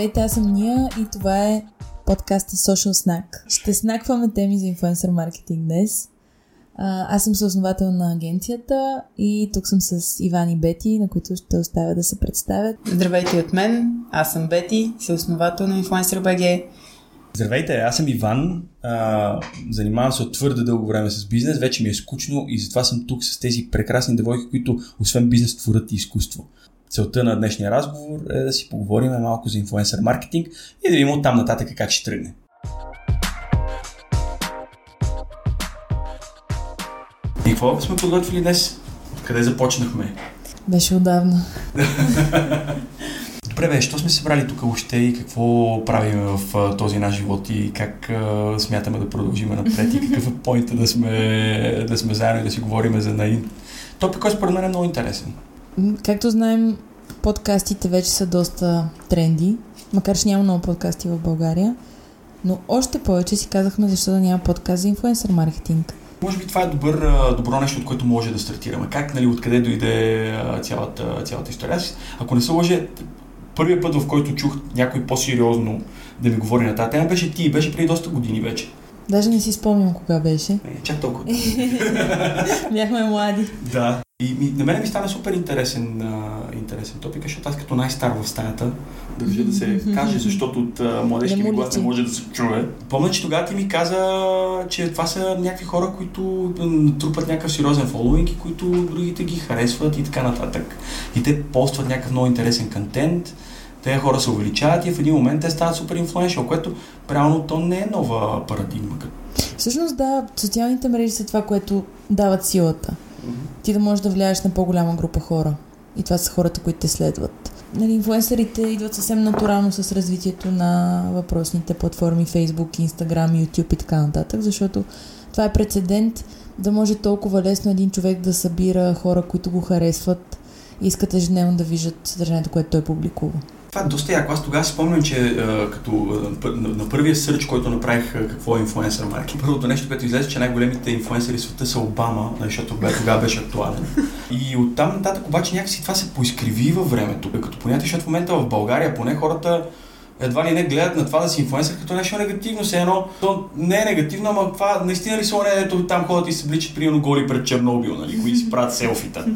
Здравейте, аз съм Ния и това е подкаста Social Snack. Ще снакваме теми за инфуенсър маркетинг днес. А, аз съм съосновател на агенцията и тук съм с Иван и Бети, на които ще оставя да се представят. Здравейте от мен, аз съм Бети, съосновател на Influencer BG. Здравейте, аз съм Иван. А, занимавам се от твърде дълго време с бизнес, вече ми е скучно и затова съм тук с тези прекрасни девойки, които освен бизнес творят и изкуство. Целта на днешния разговор е да си поговорим малко за инфлуенсър маркетинг и да видим от там нататък как ще тръгне. И какво сме подготвили днес? Къде започнахме? Беше отдавна. Добре, бе, що сме събрали тук още и какво правим в а, този наш живот и как а, смятаме да продължим напред и какъв е поинта да сме, да сме заедно и да си говорим за един топик, който според мен е много интересен. Както знаем, подкастите вече са доста тренди, макар че няма много подкасти в България, но още повече си казахме защо да няма подкаст за инфлуенсър маркетинг. Може би това е добър, добро нещо, от което може да стартираме. Как, нали, откъде дойде цялата, цялата история? Аз, ако не се лъжа, първият път, в който чух някой по-сериозно да ми говори на тази тема, беше ти. Беше преди доста години вече. Даже не си спомням кога беше. Не, чак толкова. Бяхме млади. Да. И ми, на мен ми стана супер интересен, а, интересен топик, защото аз като най-стар в стаята държа да се каже, защото от а, младежки ми глас не може да се чуе. Помня, че тогава ти ми каза, че това са някакви хора, които трупат някакъв сериозен фолуинг и които другите ги харесват и така нататък. И те постват някакъв много интересен контент тези хора се увеличават и в един момент те стават супер инфлуеншъл, което реално то не е нова парадигма. Всъщност да, социалните мрежи са това, което дават силата. Mm-hmm. Ти да можеш да влияеш на по-голяма група хора. И това са хората, които те следват. Нали, инфлуенсърите идват съвсем натурално с развитието на въпросните платформи Facebook, Instagram, YouTube и така нататък, защото това е прецедент да може толкова лесно един човек да събира хора, които го харесват и искат ежедневно да виждат съдържанието, което той публикува. Това е доста яко. Аз тогава спомням, че а, като а, на, първия сърч, който направих а, какво е инфлуенсър маркетинг, първото нещо, което излезе, че най-големите инфлуенсъри в света са Обама, защото тогава беше актуален. И оттам нататък обаче някакси това се поизкриви във времето. Като понятие, защото в момента в България поне хората едва ли не гледат на това да си инфлуенсър като нещо негативно. Все едно, то не е негативно, ама това наистина ли са ето там ходят и се вличат примерно голи пред Чернобил, нали, които си правят селфита.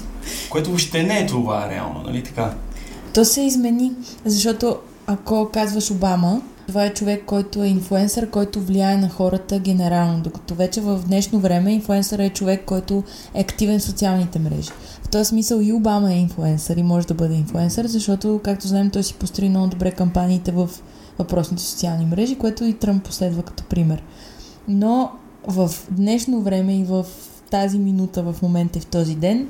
Което въобще не е това реално, нали така. То се измени, защото ако казваш Обама, това е човек, който е инфлуенсър, който влияе на хората генерално, докато вече в днешно време инфлуенсър е човек, който е активен в социалните мрежи. В този смисъл и Обама е инфлуенсър и може да бъде инфлуенсър, защото, както знаем, той си построи много добре кампаниите в въпросните социални мрежи, което и Тръмп последва като пример. Но в днешно време и в тази минута, в момента и в този ден,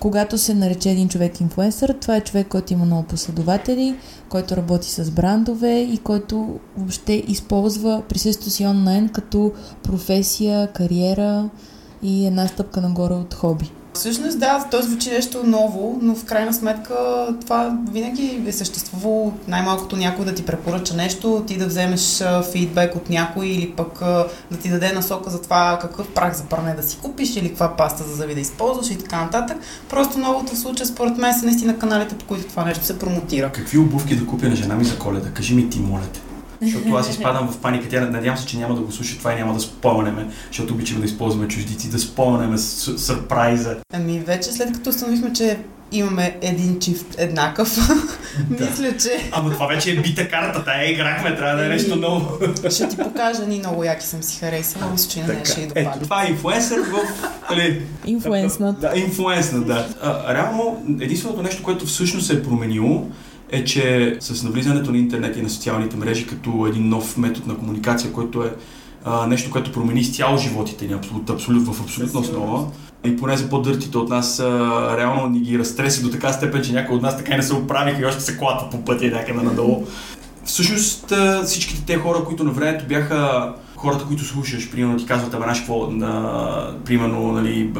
когато се нарече един човек инфлуенсър, това е човек, който има много последователи, който работи с брандове и който въобще използва присъствието си онлайн като професия, кариера и една стъпка нагоре от хоби. Всъщност да, то звучи нещо ново, но в крайна сметка това винаги е съществувало най-малкото някой да ти препоръча нещо, ти да вземеш фидбек от някой или пък да ти даде насока за това какъв прах за пране да си купиш или каква паста за зъби да използваш и така нататък. Просто новото в случая според мен са наистина каналите, по които това нещо се промотира. Какви обувки да купя на жена ми за коледа? Кажи ми ти, моля те. Защото аз изпадам в паника. Тя надявам се, че няма да го слуша това и няма да спомняме, защото обичаме да използваме чуждици, да спомняме сърпрайза. Ами вече след като установихме, че имаме един чифт еднакъв. Да. Мисля, че... Ама това вече е бита карта, тая играхме, трябва да е нещо ново. ще ти покажа, ни много яки съм си харесала, мисля, че не ще и допали. Ето, това е инфлуенсър в... Нали, инфлуенснат. Да, инфлуенснат, да. А, реално, единственото нещо, което всъщност се е променило, е, че с навлизането на интернет и на социалните мрежи като един нов метод на комуникация, който е а, нещо, което промени изцяло животите ни абсолют, абсолют, в абсолютна основа. И поне за по-дъртите от нас а, реално ни ги разтреси до така степен, че някои от нас така и не се оправиха и още се клатат по пътя някъде надолу. Всъщност всичките те хора, които на времето бяха хората, които слушаш, примерно ти казват, абе, какво, на, примерно, нали,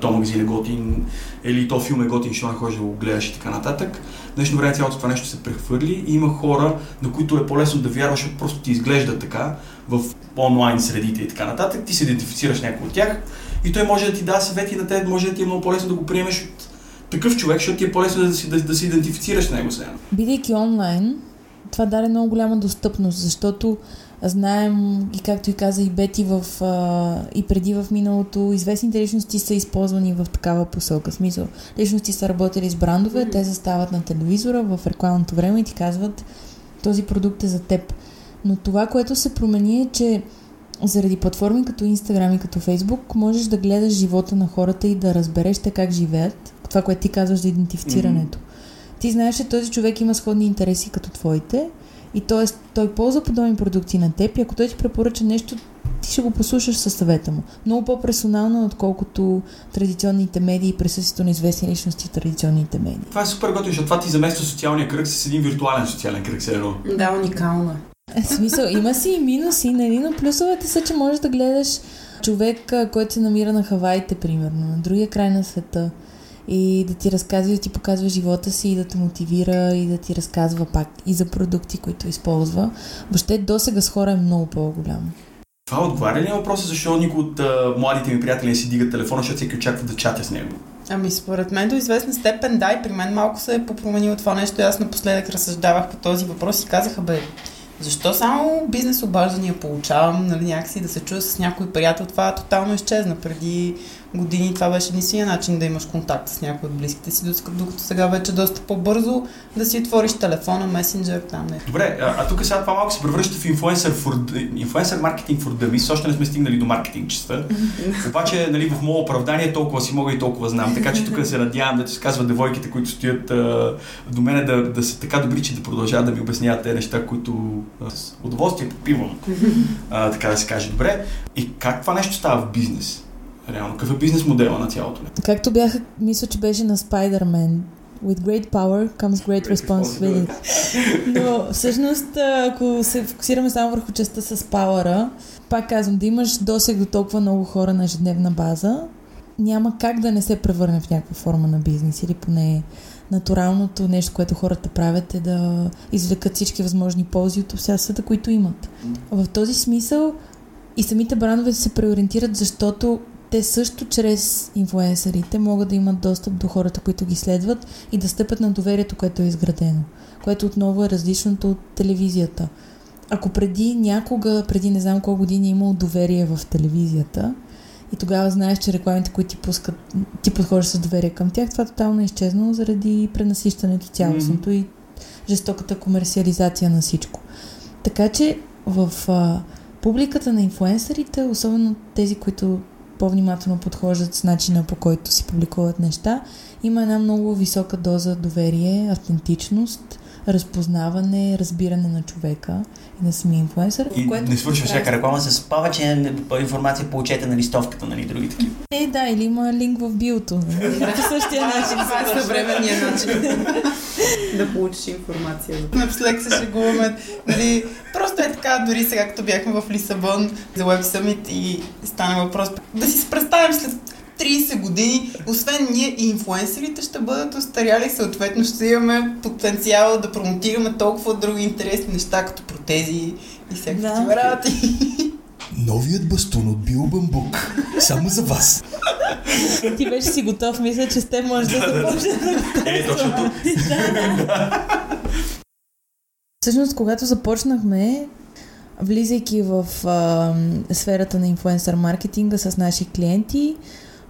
то магазин е готин, или то филм е готин, ще не ходиш да го гледаш и така нататък. В днешно време цялото това нещо се прехвърли и има хора, на които е по-лесно да вярваш, защото просто ти изглежда така в онлайн средите и така нататък. Ти се идентифицираш някой от тях и той може да ти даде съвети на теб, може да ти е много по-лесно да го приемеш от такъв човек, защото ти е по-лесно да, да, да се идентифицираш с него сега. Бидейки онлайн, това даде много голяма достъпност, защото знаем, и както и каза и Бети в, а, и преди в миналото, известните личности са използвани в такава посока. Смисъл, личности са работили с брандове, mm-hmm. те застават на телевизора в рекламното време и ти казват този продукт е за теб. Но това, което се промени е, че заради платформи като Instagram и като Facebook можеш да гледаш живота на хората и да разбереш те как живеят. Това, което ти казваш за идентифицирането. Mm-hmm. Ти знаеш, че този човек има сходни интереси като твоите и т.е. той ползва подобни продукти на теб и ако той ти препоръча нещо, ти ще го послушаш със съвета му. Много по-персонално, отколкото традиционните медии и присъствието на известни личности в традиционните медии. Това е супер готино, защото това ти замества социалния кръг с един виртуален социален кръг. Все едно. Да, уникално. Е, смисъл, има си и минуси, нали, но плюсовете са, че можеш да гледаш човек, който се намира на Хаваите, примерно, на другия край на света и да ти разказва, да ти показва живота си и да те мотивира и да ти разказва пак и за продукти, които използва. Въобще досега с хора е много по-голямо. Това отговаря ли въпроса, защо никой от а, младите ми приятели не си дига телефона, защото всеки очаква да чатя с него? Ами според мен до известна степен да и при мен малко се е попроменило това нещо. Аз напоследък разсъждавах по този въпрос и казаха, бе, защо само бизнес обаждания получавам, нали, някакси да се чуя с някой приятел, това тотално изчезна. Преди години това беше единствения начин да имаш контакт с някой от близките си, докато сега вече доста по-бързо да си отвориш телефона, месенджер, там не. Добре, а, а тук сега това малко се превръща в инфлуенсър, инфлуенсър маркетинг for dummies, още не сме стигнали до маркетинг честа. Обаче, нали, в моят оправдание толкова си мога и толкова знам, така че тук се надявам да ти се казват девойките, които стоят а, до мене да, да са така добри, че да продължават да ми обясняват тези неща, които а, с удоволствие попивам, а, така да се каже. Добре, и как това нещо става в бизнес? Реално, какъв е бизнес модела на цялото? Както бяха, мисля, че беше на Spider-Man. With great power comes great responsibility. Но всъщност, ако се фокусираме само върху частта с пауъра, пак казвам, да имаш досег до толкова много хора на ежедневна база, няма как да не се превърне в някаква форма на бизнес или поне натуралното нещо, което хората правят е да извлекат всички възможни ползи от света, които имат. В този смисъл и самите брандове се преориентират, защото те също чрез инфуенсърите могат да имат достъп до хората, които ги следват и да стъпят на доверието, което е изградено, което отново е различното от телевизията. Ако преди някога, преди не знам колко години е имало доверие в телевизията и тогава знаеш, че рекламите, които ти пускат, ти подхождаш с доверие към тях, това тотално е изчезнало заради пренасищането цялостното mm-hmm. и жестоката комерциализация на всичко. Така че в а, публиката на инфуенсърите, особено тези, които по-внимателно подхождат с начина по който си публикуват неща. Има една много висока доза доверие, автентичност, разпознаване, разбиране на човека и на самия инфлуенсър. И което не свършва всяка реклама с повече информация получете на листовката, нали, други такива. Е, да, или има линк в биото. Нали? По същия начин. Това е съвременния начин да получиш информация. Напоследък се шегуваме. Нали, просто е така, дори сега, като бяхме в Лисабон за Web Summit и стана въпрос да си представим след 30 години, освен ние и инфуенсерите ще бъдат остаряли, съответно ще имаме потенциал да промотираме толкова други интересни неща, като протези и всякакви да. работи. Новият бастун от биобамбук. Само за вас. Ти вече си готов, мисля, че сте може да започнете да Е, точно Всъщност, когато започнахме, влизайки в а, сферата на инфуенсър маркетинга с наши клиенти,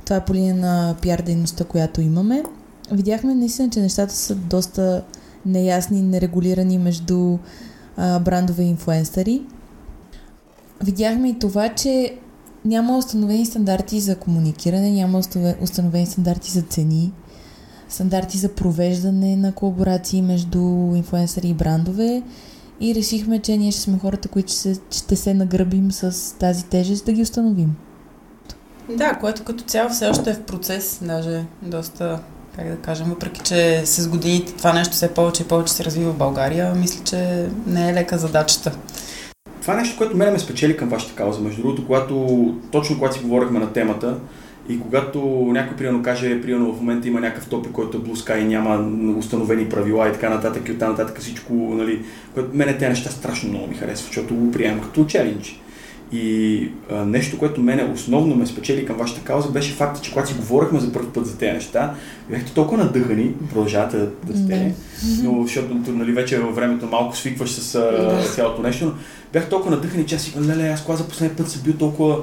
това е по линия на пиар дейността, която имаме. Видяхме наистина, че нещата са доста неясни, нерегулирани между брандове и инфуенсъри. Видяхме и това, че няма установени стандарти за комуникиране, няма установени стандарти за цени, стандарти за провеждане на колаборации между инфуенсъри и брандове и решихме, че ние ще сме хората, които ще, ще се нагръбим с тази тежест да ги установим. Да, което като цяло все още е в процес, даже доста, как да кажем, въпреки че с годините това нещо все повече и повече се развива в България, мисля, че не е лека задачата. Това е нещо, което мене ме спечели към вашата кауза. Между другото, когато, точно когато си говорихме на темата, и когато някой примерно каже, примерно в момента има някакъв топик, който е Sky и няма установени правила и така нататък и оттам нататък всичко, нали, което мене тези неща страшно много ми харесва, защото го приемам като челендж. И а, нещо, което мене основно ме спечели към вашата кауза, беше факта, че когато си говорихме за първи път за тези неща, бяхте толкова надъхани, продължавате да, сте, но защото нали, вече във времето малко свикваш с а, цялото нещо, но бях толкова надъхани, че аз си леле, аз кога за последния път съм бил толкова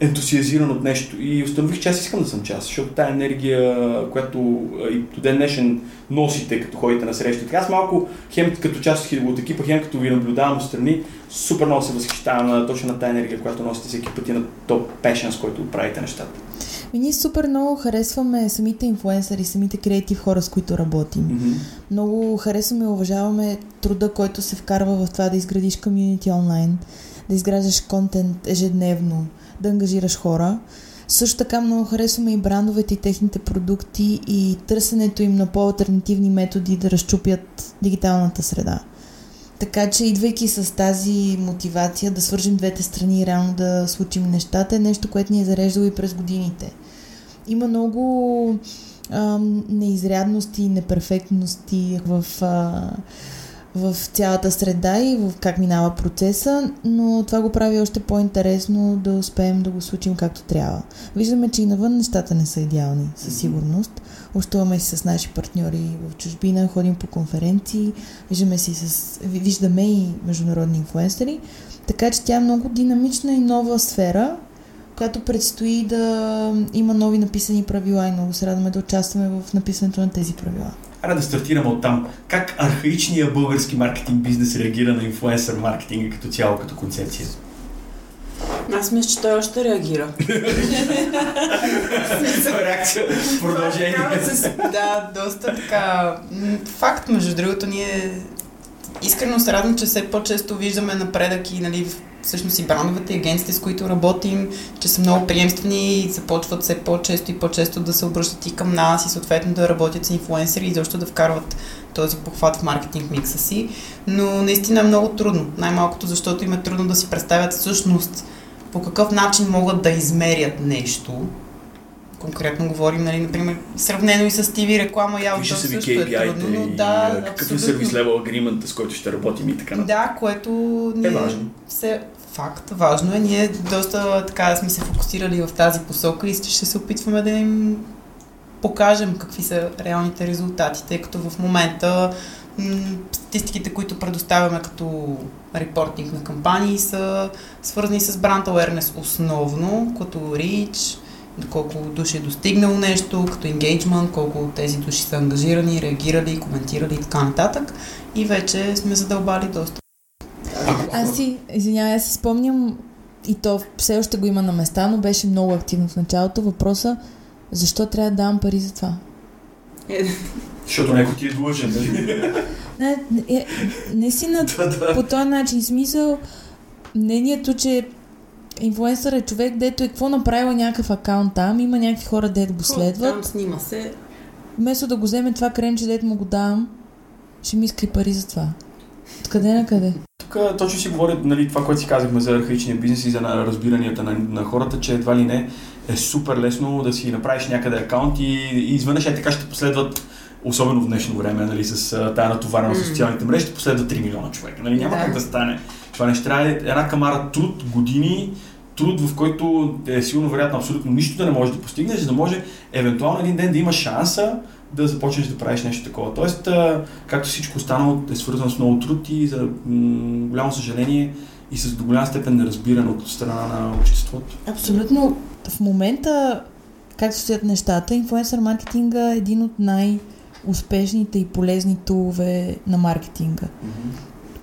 ентусиазиран от нещо и установих, че аз искам да съм част, защото тая енергия, която и до ден днешен носите, като ходите на срещи. Така аз малко, хем като част от екипа, хем като ви наблюдавам отстрани, супер много се възхищавам на, точно на тая енергия, която носите всеки път и на топ пешен, с който правите нещата. Ми ние супер много харесваме самите инфлуенсъри, самите креатив хора, с които работим. Mm-hmm. Много харесваме и уважаваме труда, който се вкарва в това да изградиш комьюнити онлайн, да изграждаш контент ежедневно, да ангажираш хора. Също така много харесваме и брандовете и техните продукти и търсенето им на по-алтернативни методи да разчупят дигиталната среда. Така че, идвайки с тази мотивация да свържим двете страни и реално да случим нещата, е нещо, което ни е зареждало и през годините. Има много а, неизрядности и неперфектности в, а, в цялата среда и в как минава процеса, но това го прави още по-интересно да успеем да го случим както трябва. Виждаме, че и навън нещата не са идеални, със сигурност. Общуваме си с наши партньори в чужбина, ходим по конференции, виждаме, си с, виждаме и международни инфлуенсъри. Така че тя е много динамична и нова сфера, която предстои да има нови написани правила и много се радваме да участваме в написането на тези правила. Аре да стартираме от там. Как архаичният български маркетинг бизнес реагира на инфлуенсър маркетинга като цяло, като концепция? Аз мисля, че той още реагира. Реакция, продължение. да, доста така. Факт, между другото, ние искрено се радвам, че все по-често виждаме напредък и нали, всъщност и брандовете, и агенциите, с които работим, че са много приемствени и започват все по-често и по-често да се обръщат и към нас и съответно да работят с инфлуенсъри и защо да вкарват този похват в маркетинг микса си. Но наистина е много трудно. Най-малкото, защото им е трудно да си представят всъщност по какъв начин могат да измерят нещо. Конкретно говорим, нали, например, сравнено и с TV реклама, явно ви също е трудно, но и да, а, какъв е сервис левел агримент, с който ще работим и така нататък. Да, което ние Е важно. Се, факт, важно е. Ние доста така сме се фокусирали в тази посока и ще се опитваме да им покажем какви са реалните резултати, тъй като в момента м- статистиките, които предоставяме като репортинг на кампании са свързани с бранд awareness основно, като reach, колко души е достигнало нещо, като engagement, колко от тези души са ангажирани, реагирали, коментирали и така нататък. И вече сме задълбали доста. Аз си, извинявай, аз си спомням и то все още го има на места, но беше много активно в началото. Въпроса, защо трябва да давам пари за това? Защото някой ти е длъжен, нали? Не, не, е, наистина по този начин смисъл мнението, че инфлуенсър е човек, дето е какво направила някакъв акаунт там, има някакви хора, дето го Там следват. снима се. Вместо да го вземе това кренче, дето му го давам, ще ми иска и пари за това. Откъде на къде? Тук точно си говорят нали, това, което си казахме за архаичния бизнес и за на разбиранията на, на хората, че едва ли не е супер лесно да си направиш някъде акаунт и, и изведнъж е така ще последват особено в днешно време, нали, с тая натовареност mm. Мгм. социалните мрежи, ще последват 3 милиона човека. Нали, няма Да. как да стане. Това нещо трябва е една камара труд, години, труд, в който е силно вероятно абсолютно нищо да не можеш да постигнеш, за да може евентуално един ден да имаш шанса да започнеш да правиш нещо такова. Тоест, както всичко останало е свързано с много труд и за м- голямо съжаление и с до голяма степен неразбиране от страна на обществото. Абсолютно. В момента, както стоят нещата, инфлуенсър маркетинга е един от най-успешните и полезни тулове на маркетинга.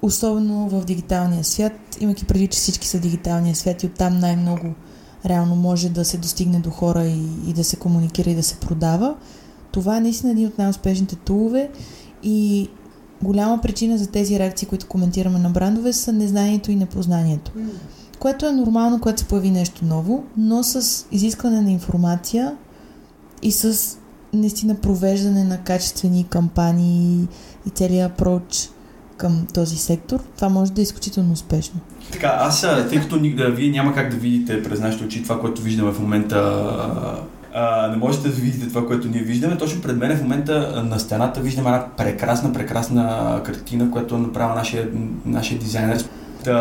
Особено в дигиталния свят, имайки преди, че всички са дигиталния свят и оттам най-много реално може да се достигне до хора и, и да се комуникира и да се продава. Това е наистина един от най-успешните тулове и голяма причина за тези реакции, които коментираме на брандове, са незнанието и непознанието. Което е нормално, когато се появи нещо ново, но с изискване на информация и с наистина провеждане на качествени кампании и целият апроч към този сектор, това може да е изключително успешно. Така, аз, тъй като вие няма как да видите през нашите очи това, което виждаме в момента, а, не можете да видите това, което ние виждаме. Точно пред мен в момента на стената виждам една прекрасна, прекрасна картина, която е направила нашия, нашия дизайнер. Та,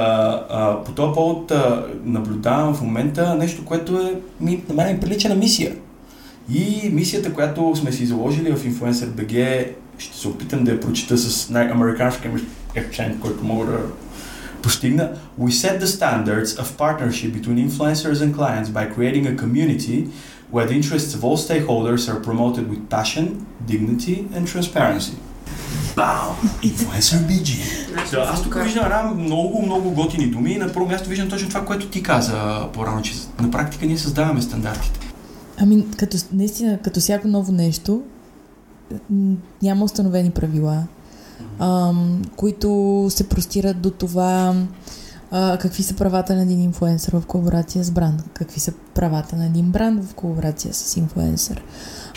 а, по този повод а, наблюдавам в момента нещо, което е, ми, на мен ми прилича на мисия. И мисията, която сме си заложили в Influencer BG, ще се опитам да я прочита с най-американски акцент, който мога да постигна. We set the standards of partnership between influencers and clients by creating a community where the interests of all stakeholders are promoted with passion, dignity and transparency. Бау! Influencer BG. Да, аз тук виждам една много, много готини думи и на първо място виждам точно това, което ти каза по-рано, че на практика ние създаваме стандартите. Ами, като, наистина, като всяко ново нещо, няма установени правила, ам, които се простират до това а, какви са правата на един инфуенсър в колаборация с бранд, какви са правата на един бранд в колаборация с инфуенсър,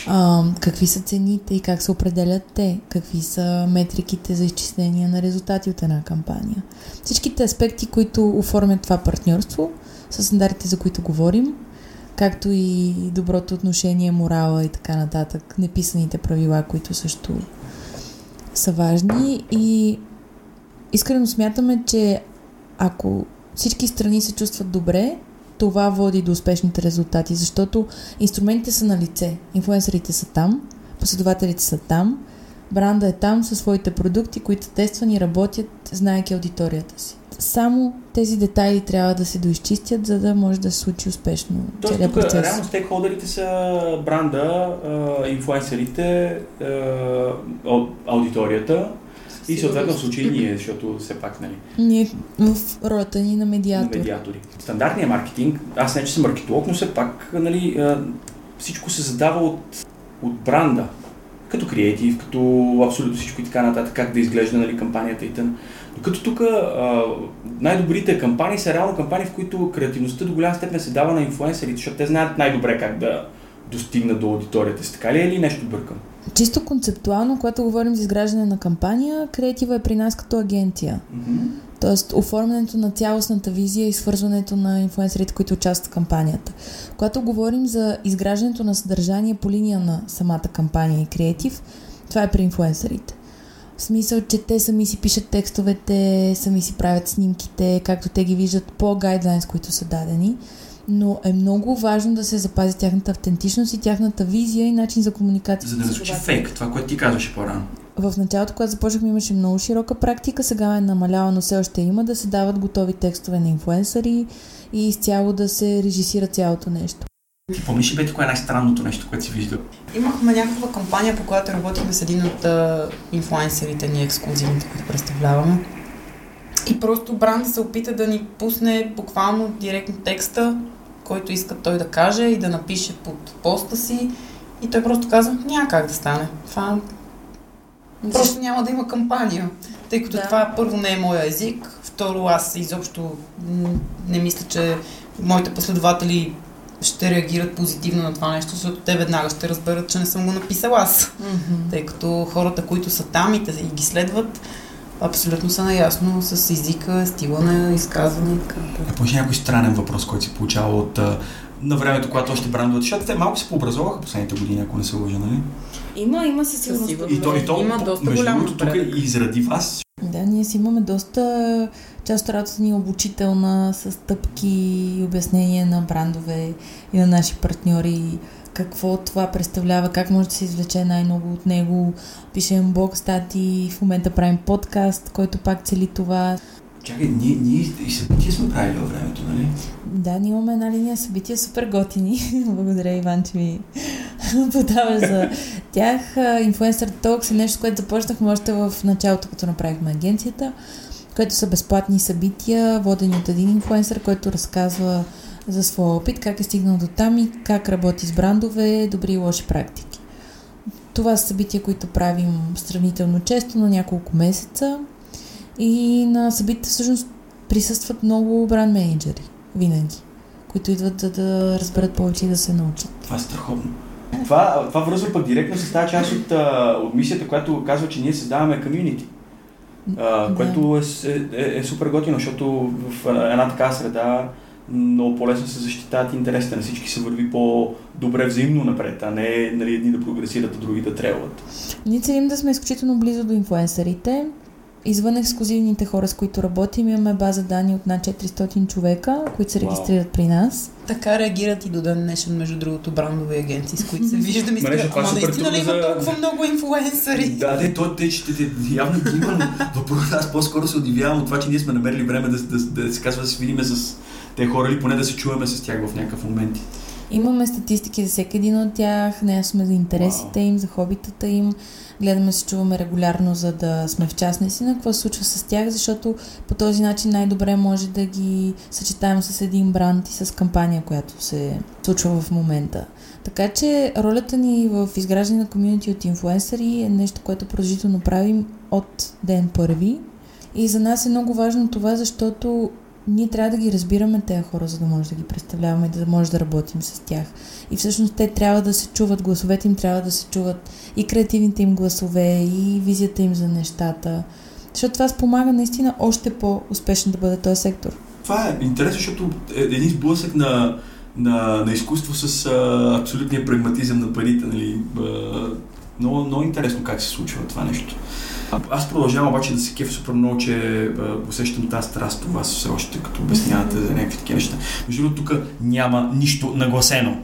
ам, какви са цените и как се определят те, какви са метриките за изчисление на резултати от една кампания. Всичките аспекти, които оформят това партньорство, са стандартите, за които говорим, както и доброто отношение, морала и така нататък, неписаните правила, които също са важни. И искрено смятаме, че ако всички страни се чувстват добре, това води до успешните резултати, защото инструментите са на лице, инфлуенсърите са там, последователите са там, бранда е там със своите продукти, които тествани, работят, знаеки аудиторията си. Само тези детайли трябва да се доизчистят, за да може да се случи успешно Тоест, целият тук процес. реално стейкхолдерите са бранда, ау- аудиторията и съответно в случай ние, защото все пак нали, Ние в ролята ни на на медиатор. медиатори. Стандартният маркетинг, аз не че съм маркетолог, но все пак нали, всичко се задава от, от бранда. Като креатив, като абсолютно всичко и така нататък, как да изглежда нали, кампанията и тън. Докато тук най-добрите кампании са реално кампании, в които креативността до голяма степен се дава на инфлуенсърите, защото те знаят най-добре как да достигнат до аудиторията си. Така ли е или нещо бъркам? Чисто концептуално, когато говорим за изграждане на кампания, креатива е при нас като агенция. Тоест, оформянето на цялостната визия и свързването на инфлуенсърите, които участват в кампанията. Когато говорим за изграждането на съдържание по линия на самата кампания и креатив, това е при инфлуенсърите. В смисъл, че те сами си пишат текстовете, сами си правят снимките, както те ги виждат по гайдлайнс, които са дадени. Но е много важно да се запази тяхната автентичност и тяхната визия и начин за комуникация. За да не звучи фейк, това, което ти казваше по-рано. В началото, когато започнахме, имаше много широка практика, сега е намаляла, но все още има да се дават готови текстове на инфуенсъри и изцяло да се режисира цялото нещо. Ти помниш ли бе ти кое е най-странното нещо, което си виждал? Имахме някаква кампания, по която работихме с един от а, инфлуенсерите ни, ексклюзивните, които представляваме. И просто бранда се опита да ни пусне буквално директно текста, който иска той да каже и да напише под поста си. И той просто каза, няма как да стане. Това просто няма да има кампания. Тъй като Да. това първо не е моя език, второ аз изобщо не мисля, че моите последователи ще реагират позитивно на това нещо, защото те веднага ще разберат, че не съм го написал аз. Mm-hmm. Тъй като хората, които са там и, те, и ги следват, абсолютно са наясно с езика, стила на изказване и така ли някой странен въпрос, който си получава от на времето, когато още брандовете, защото те малко се пообразоваха последните години, ако не се лъжа, нали? Има, има със сигурност. И то, и то Има доста между другото, тук и заради вас, Да, ние си имаме доста част от работата ни е обучителна с стъпки и обяснение на брандове и на наши партньори какво това представлява, как може да се извлече най-много от него. Пишем блог статии, в момента правим подкаст, който пак цели това. чакай, ние, ние и събития сме правили във времето, нали? Да, ние имаме една линия събития супер готини. Благодаря, Иван, че ми подаваш за тях. Influencer Talks е нещо, което започнахме още в началото, като направихме агенцията, което са безплатни събития, водени от един инфлуенсър, който разказва за своя опит, как е стигнал до там и как работи с брандове, добри и лоши практики. Това са събития, които правим сравнително често, на няколко месеца. И на събитията всъщност присъстват много бранд менеджери винаги, които идват за да разберат повече и да се научат. Това е страхотно. Това, това връзва пък директно с тази част от, от мисията, която казва, че ние създаваме комюнити. Да. Което е, е, е, супер готино, защото в една такава среда много по-лесно се защитават интересите на всички, се върви по-добре взаимно напред, а не нали, едни да прогресират, а други да трелват. Ние целим да сме изключително близо до инфуенсърите извън ексклюзивните хора, с които работим, имаме база данни от над 400 човека, които се Вау. регистрират при нас. Така реагират и до ден днешен, между другото, брандови агенции, с които се виждам и е ама супер наистина ли има за- толкова много инфлуенсъри? Да, де, то те, че те, явно ги има, но аз по-скоро се удивявам от това, че ние сме намерили време да, да, да, да се казва да се видиме с те хора или поне да се чуваме с тях в някакъв момент. Имаме статистики за всеки един от тях, не сме за интересите им, за хобитата им. Гледаме се, чуваме регулярно, за да сме в част наистина какво се случва с тях, защото по този начин най-добре може да ги съчетаем с един бранд и с кампания, която се случва в момента. Така че ролята ни в изграждане на комьюнити от инфуенсъри е нещо, което продължително правим от ден първи. И за нас е много важно това, защото ние трябва да ги разбираме тези хора, за да може да ги представляваме и да може да работим с тях. И всъщност те трябва да се чуват, гласовете им трябва да се чуват и креативните им гласове, и визията им за нещата. Защото това спомага наистина още по-успешно да бъде този сектор. Това е интересно, защото е един сблъсък на, на, на изкуство с а, абсолютния прагматизъм на парите. Нали? А, много, много интересно как се случва това нещо. Аз продължавам обаче да се кефя супер много, че усещам тази страст у вас все още, като обяснявате за някакви такива неща. Между другото, тук няма нищо нагласено.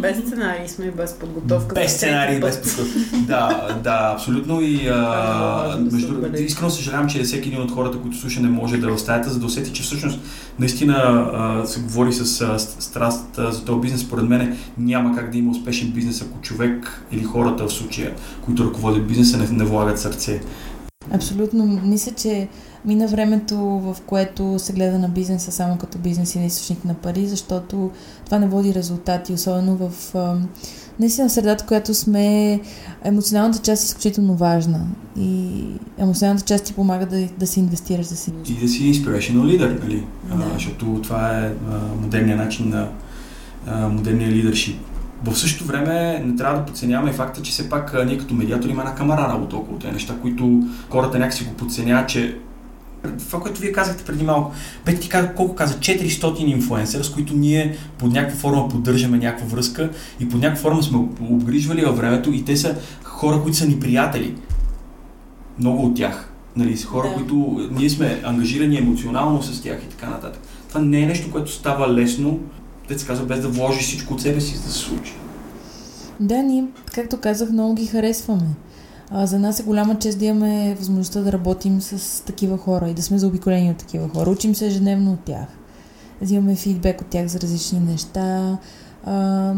Без сценарий сме, без подготовка. Без всеки без подготовка. Да, да, абсолютно. И а, между другото, искрено съжалявам, че всеки един от хората, които слуша, не може да е в стаята, за да усети, че всъщност наистина а, се говори с а, страст а, за този бизнес. Според мен няма как да има успешен бизнес, ако човек или хората в случая, които ръководят бизнеса, не, не влагат сърце. Абсолютно. Мисля, че мина времето, в което се гледа на бизнеса само като бизнес и на източник на пари, защото това не води резултати, особено в наистина в средата, в която сме, емоционалната част е изключително важна и емоционалната част ти помага да, да се инвестираш, да се И да си inspirational leader, нали? А, Да. защото това е а, модерният начин на а, модерния лидершип. В същото време не трябва да подценяваме и факта, че все пак ние като медиатори има една камара работа около тези неща, които хората някакси го подценяват, че това, което вие казахте преди малко, Бети ти каза, колко каза, 400 инфлуенсъра, с които ние под някаква форма поддържаме някаква връзка и под някаква форма сме обгрижвали във времето и те са хора, които са ни приятели. Много от тях. Нали, са хора, Да. които ние сме ангажирани емоционално с тях и така нататък. Това не е нещо, което става лесно, те се казва, без да вложиш всичко от себе си, за да се случи. Да, ние, както казах, много ги харесваме. А, за нас е голяма чест да имаме възможността да работим с такива хора и да сме заобиколени от такива хора. Учим се ежедневно от тях. Да имаме фидбек от тях за различни неща. А,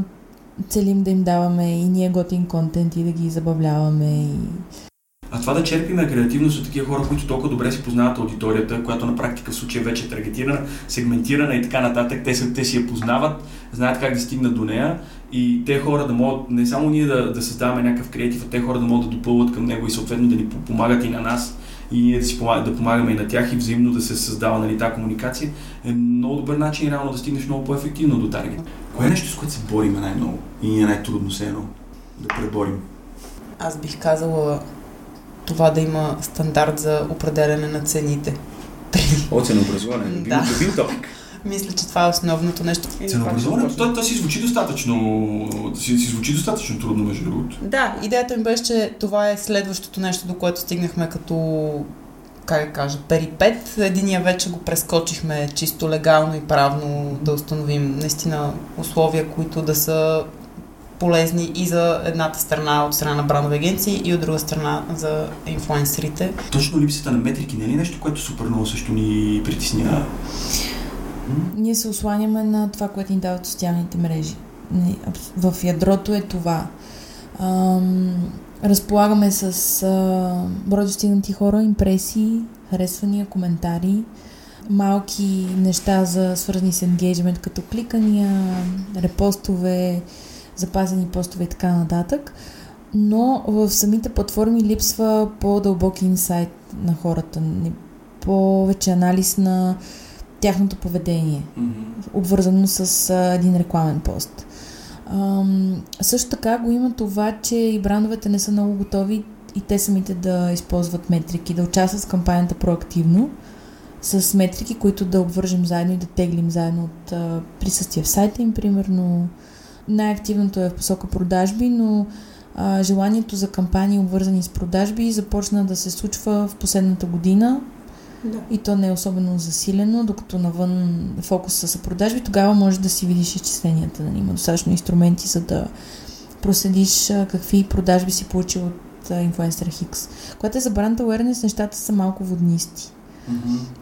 целим да им даваме и ние готин контент и да ги забавляваме. И... А това да черпиме креативност от такива хора, които толкова добре си познават аудиторията, която на практика в случая вече е таргетирана, сегментирана и така нататък, те, са, те си я познават, знаят как да стигнат до нея и те хора да могат, не само ние да, да създаваме някакъв креатив, а те хора да могат да допълват към него и съответно да ни помагат и на нас и ние да, си помаг, да помагаме и на тях и взаимно да се създава нали, тази комуникация, е много добър начин реално да стигнеш много по-ефективно до таргет. Кое е нещо, с което се борим най-много и ни е най-трудно се едно да преборим? Аз бих казала това да има стандарт за определене на цените. О, ценообразуване, Да. любим топик. Мисля, че това е основното нещо. Ценообразуването, то, то си звучи достатъчно, си, си звучи достатъчно трудно, между другото. Да, идеята ми беше, че това е следващото нещо, до което стигнахме като как да кажа, перипет. Единия вече го прескочихме чисто легално и правно да установим наистина условия, които да са полезни и за едната страна от страна на брандови агенции и от друга страна за инфлуенсерите. Точно липсата на метрики не е ли нещо, което супер много също ни притеснява? Ние се осланяме на това, което ни дават социалните мрежи. В ядрото е това. Ам, разполагаме с а, брой достигнати хора, импресии, харесвания, коментари, малки неща за свързани с енгейджмент, като кликания, репостове, запазени постове и така нататък. Но в самите платформи липсва по-дълбок инсайт на хората, повече анализ на тяхното поведение, обвързано с а, един рекламен пост. Ам, също така го има това, че и брандовете не са много готови и те самите да използват метрики, да участват в кампанията проактивно, с метрики, които да обвържем заедно и да теглим заедно от а, присъствие в сайта им, примерно. Най-активното е в посока продажби, но а, желанието за кампании, обвързани с продажби, започна да се случва в последната година Да. и то не е особено засилено, докато навън фокуса са продажби, тогава можеш да си видиш изчисленията. Нали? Има достатъчно инструменти, за да проследиш какви продажби си получил от инфлуенсър Хикс. Когато е за бранд awareness, нещата са малко воднисти.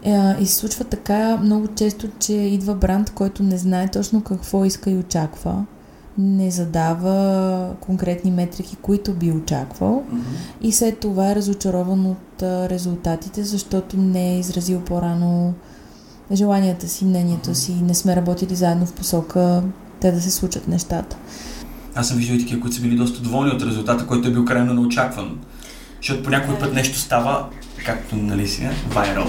Е, и се случва така много често, че идва бранд, който не знае точно какво иска и очаква, не задава конкретни метрики, които би очаквал и след това е разочарован от резултатите, защото не е изразил по-рано желанията си, мнението си, не сме работили заедно в посока те да се случат нещата. Аз съм виждал и такива, които са били доста доволни от резултата, който е бил крайно неочакван. Защото по някой път нещо става, както нали си, viral.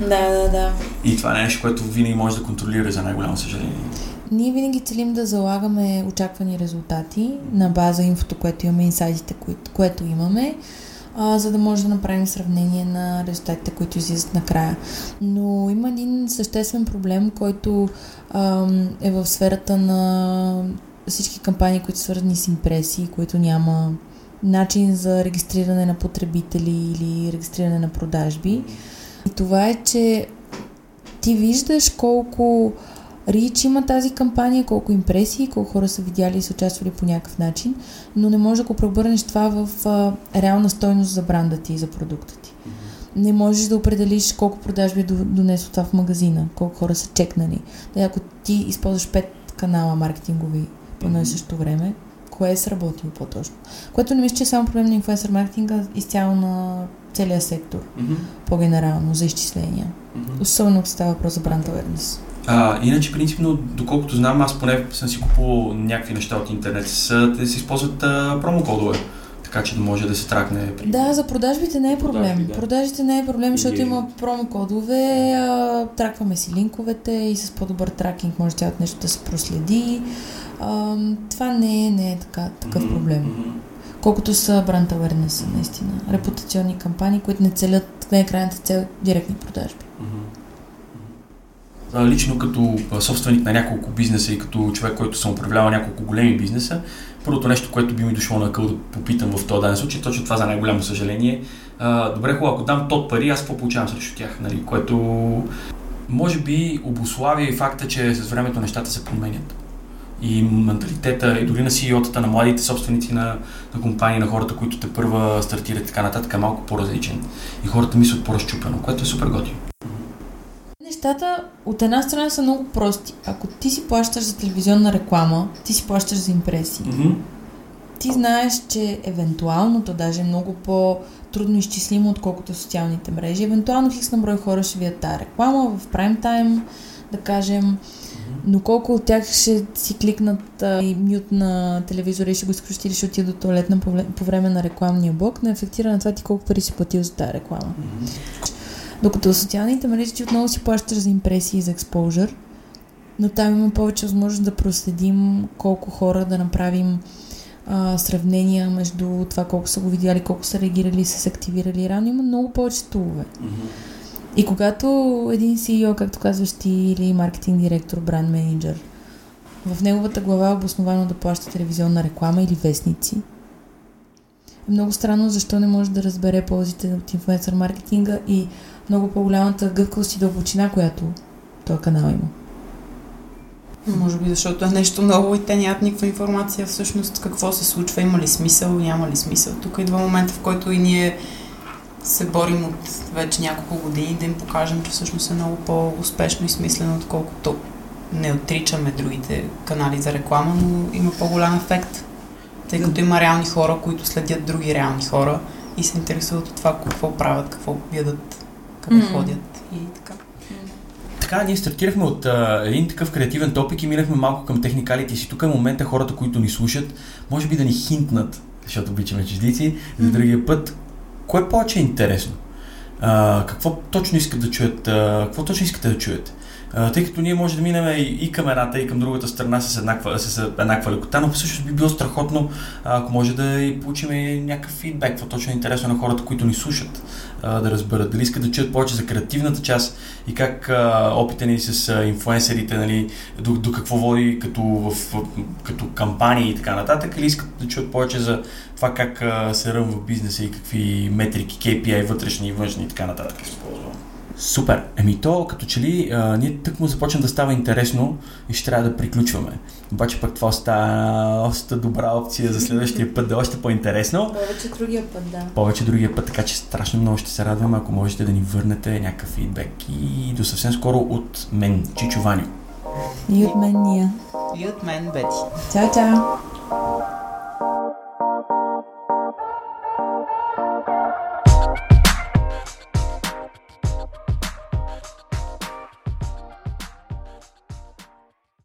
Да, да, да. И това е нещо, което винаги може да контролира за най-голямо съжаление. Ние винаги целим да залагаме очаквани резултати на база инфото, което имаме, инсайдите, което, което имаме, а, за да може да направим сравнение на резултатите, които излизат накрая. Но има един съществен проблем, който ам, е в сферата на всички кампании, които са свързани с импресии, които няма начин за регистриране на потребители или регистриране на продажби. И това е, че ти виждаш колко рич има тази кампания, колко импресии, колко хора са видяли и са участвали по някакъв начин, но не можеш да го преобърнеш това в а, реална стойност за бранда ти и за продукта ти. Не можеш да определиш колко продажби е до- донесло това в магазина, колко хора са чекнали. Да, ако ти използваш пет канала маркетингови по едно и също време, кое е сработило по-точно. Което не мисля, че е само проблем на инфлуенсър маркетинга, изцяло на целия сектор, по-генерално, за изчисления. Особено ако става въпрос за бранд awareness. А, иначе, принципно, доколкото знам, аз поне съм си купувал някакви неща от интернет, са, те се използват а, промокодове, така че да може да се тракне. При... Да, за продажбите не е проблем. Продажби, да. Продажбите не е проблем, защото има промокодове, а, тракваме си линковете и с по-добър тракинг може цялото нещо да се проследи. А, това не е, не е така, такъв Мгм, проблем. Колкото са бранд awareness, наистина. Репутационни кампании, които не целят, не е крайната цел директни продажби. А, Лично като собственик на няколко бизнеса и като човек, който съм управлявал няколко големи бизнеса, първото нещо, което би ми дошло на къл да попитам в този даден случай, точно това за най-голямо съжаление. А, добре, хубаво, ако дам тот пари, аз какво получавам срещу тях, нали? което може би обославя и факта, че с времето нещата се променят. И менталитета, и дори на CEO-тата, на младите собственици на, на компании, на хората, които те първа стартират така нататък, е малко по-различен. И хората мислят по-разчупено, което е супер готино. Нещата от една страна са много прости. Ако ти си плащаш за телевизионна реклама, ти си плащаш за импресии. Ти знаеш, че евентуално, то даже е много по-трудно изчислимо, отколкото социалните мрежи. Евентуално хикс на брой хора ще видят тази реклама в прайм тайм, да кажем, но колко от тях ще си кликнат а, и мют на телевизора и ще го изключат или ще отидат до туалетна по, по време на рекламния блок, не ефектира на това ти колко пари си платил за тази реклама. Докато в социалните мрежи ти отново си плащаш за импресии и за експожър, но там има повече възможност да проследим колко хора да направим а, сравнения между това колко са го видяли, колко са реагирали са се активирали. Рано има много повече тулове. И когато един CEO, както казваш ти, или маркетинг директор, бранд менеджер, в неговата глава е обосновано да плаща телевизионна реклама или вестници, е много странно защо не може да разбере ползите от инфлуенсър маркетинга и много по-голямата гъвкавост и дълбочина, която този канал има. Може би защото е нещо ново и те нямат никаква информация всъщност какво се случва, има ли смисъл, няма ли смисъл. Тук идва момента, в който и ние се борим от вече няколко години да им покажем, че всъщност е много по-успешно и смислено, отколкото не отричаме другите канали за реклама, но има по-голям ефект. Тъй като има реални хора, които следят други реални хора и се интересуват от това какво правят, какво ядат, къде Мгм. ходят и така. Така, ние стартирахме от а, един такъв креативен топик и минахме малко към техникалите си. Тук е момента хората, които ни слушат, може би да ни хинтнат, защото обичаме чуждици, за другия път. Кое е повече интересно? А, какво точно искат да чуят? А, какво точно искате да чуете? Тъй като ние може да минем и, към едната, и към другата страна с еднаква, с еднаква лекота, но всъщност би било страхотно, ако може да и получим и някакъв фидбек, какво точно е интересно на хората, които ни слушат, да разберат дали искат да чуят повече за креативната част и как опита ни с а, инфлуенсерите, нали, до, до какво води като, в, като кампании и така нататък, или искат да чуят повече за това как се ръмва бизнеса и какви метрики, KPI, вътрешни и външни и така нататък. Супер. Еми то, като че ли, а, ние тък му започна да става интересно и ще трябва да приключваме. Обаче пък това остава още добра опция за следващия път да е още по-интересно. Повече другия път, да. Повече другия път, така че страшно много ще се радваме, ако можете да ни върнете някакъв фидбек. И до съвсем скоро от мен, Чичо Ваню. И от мен Ния. И от мен, Бети. Чао, чао!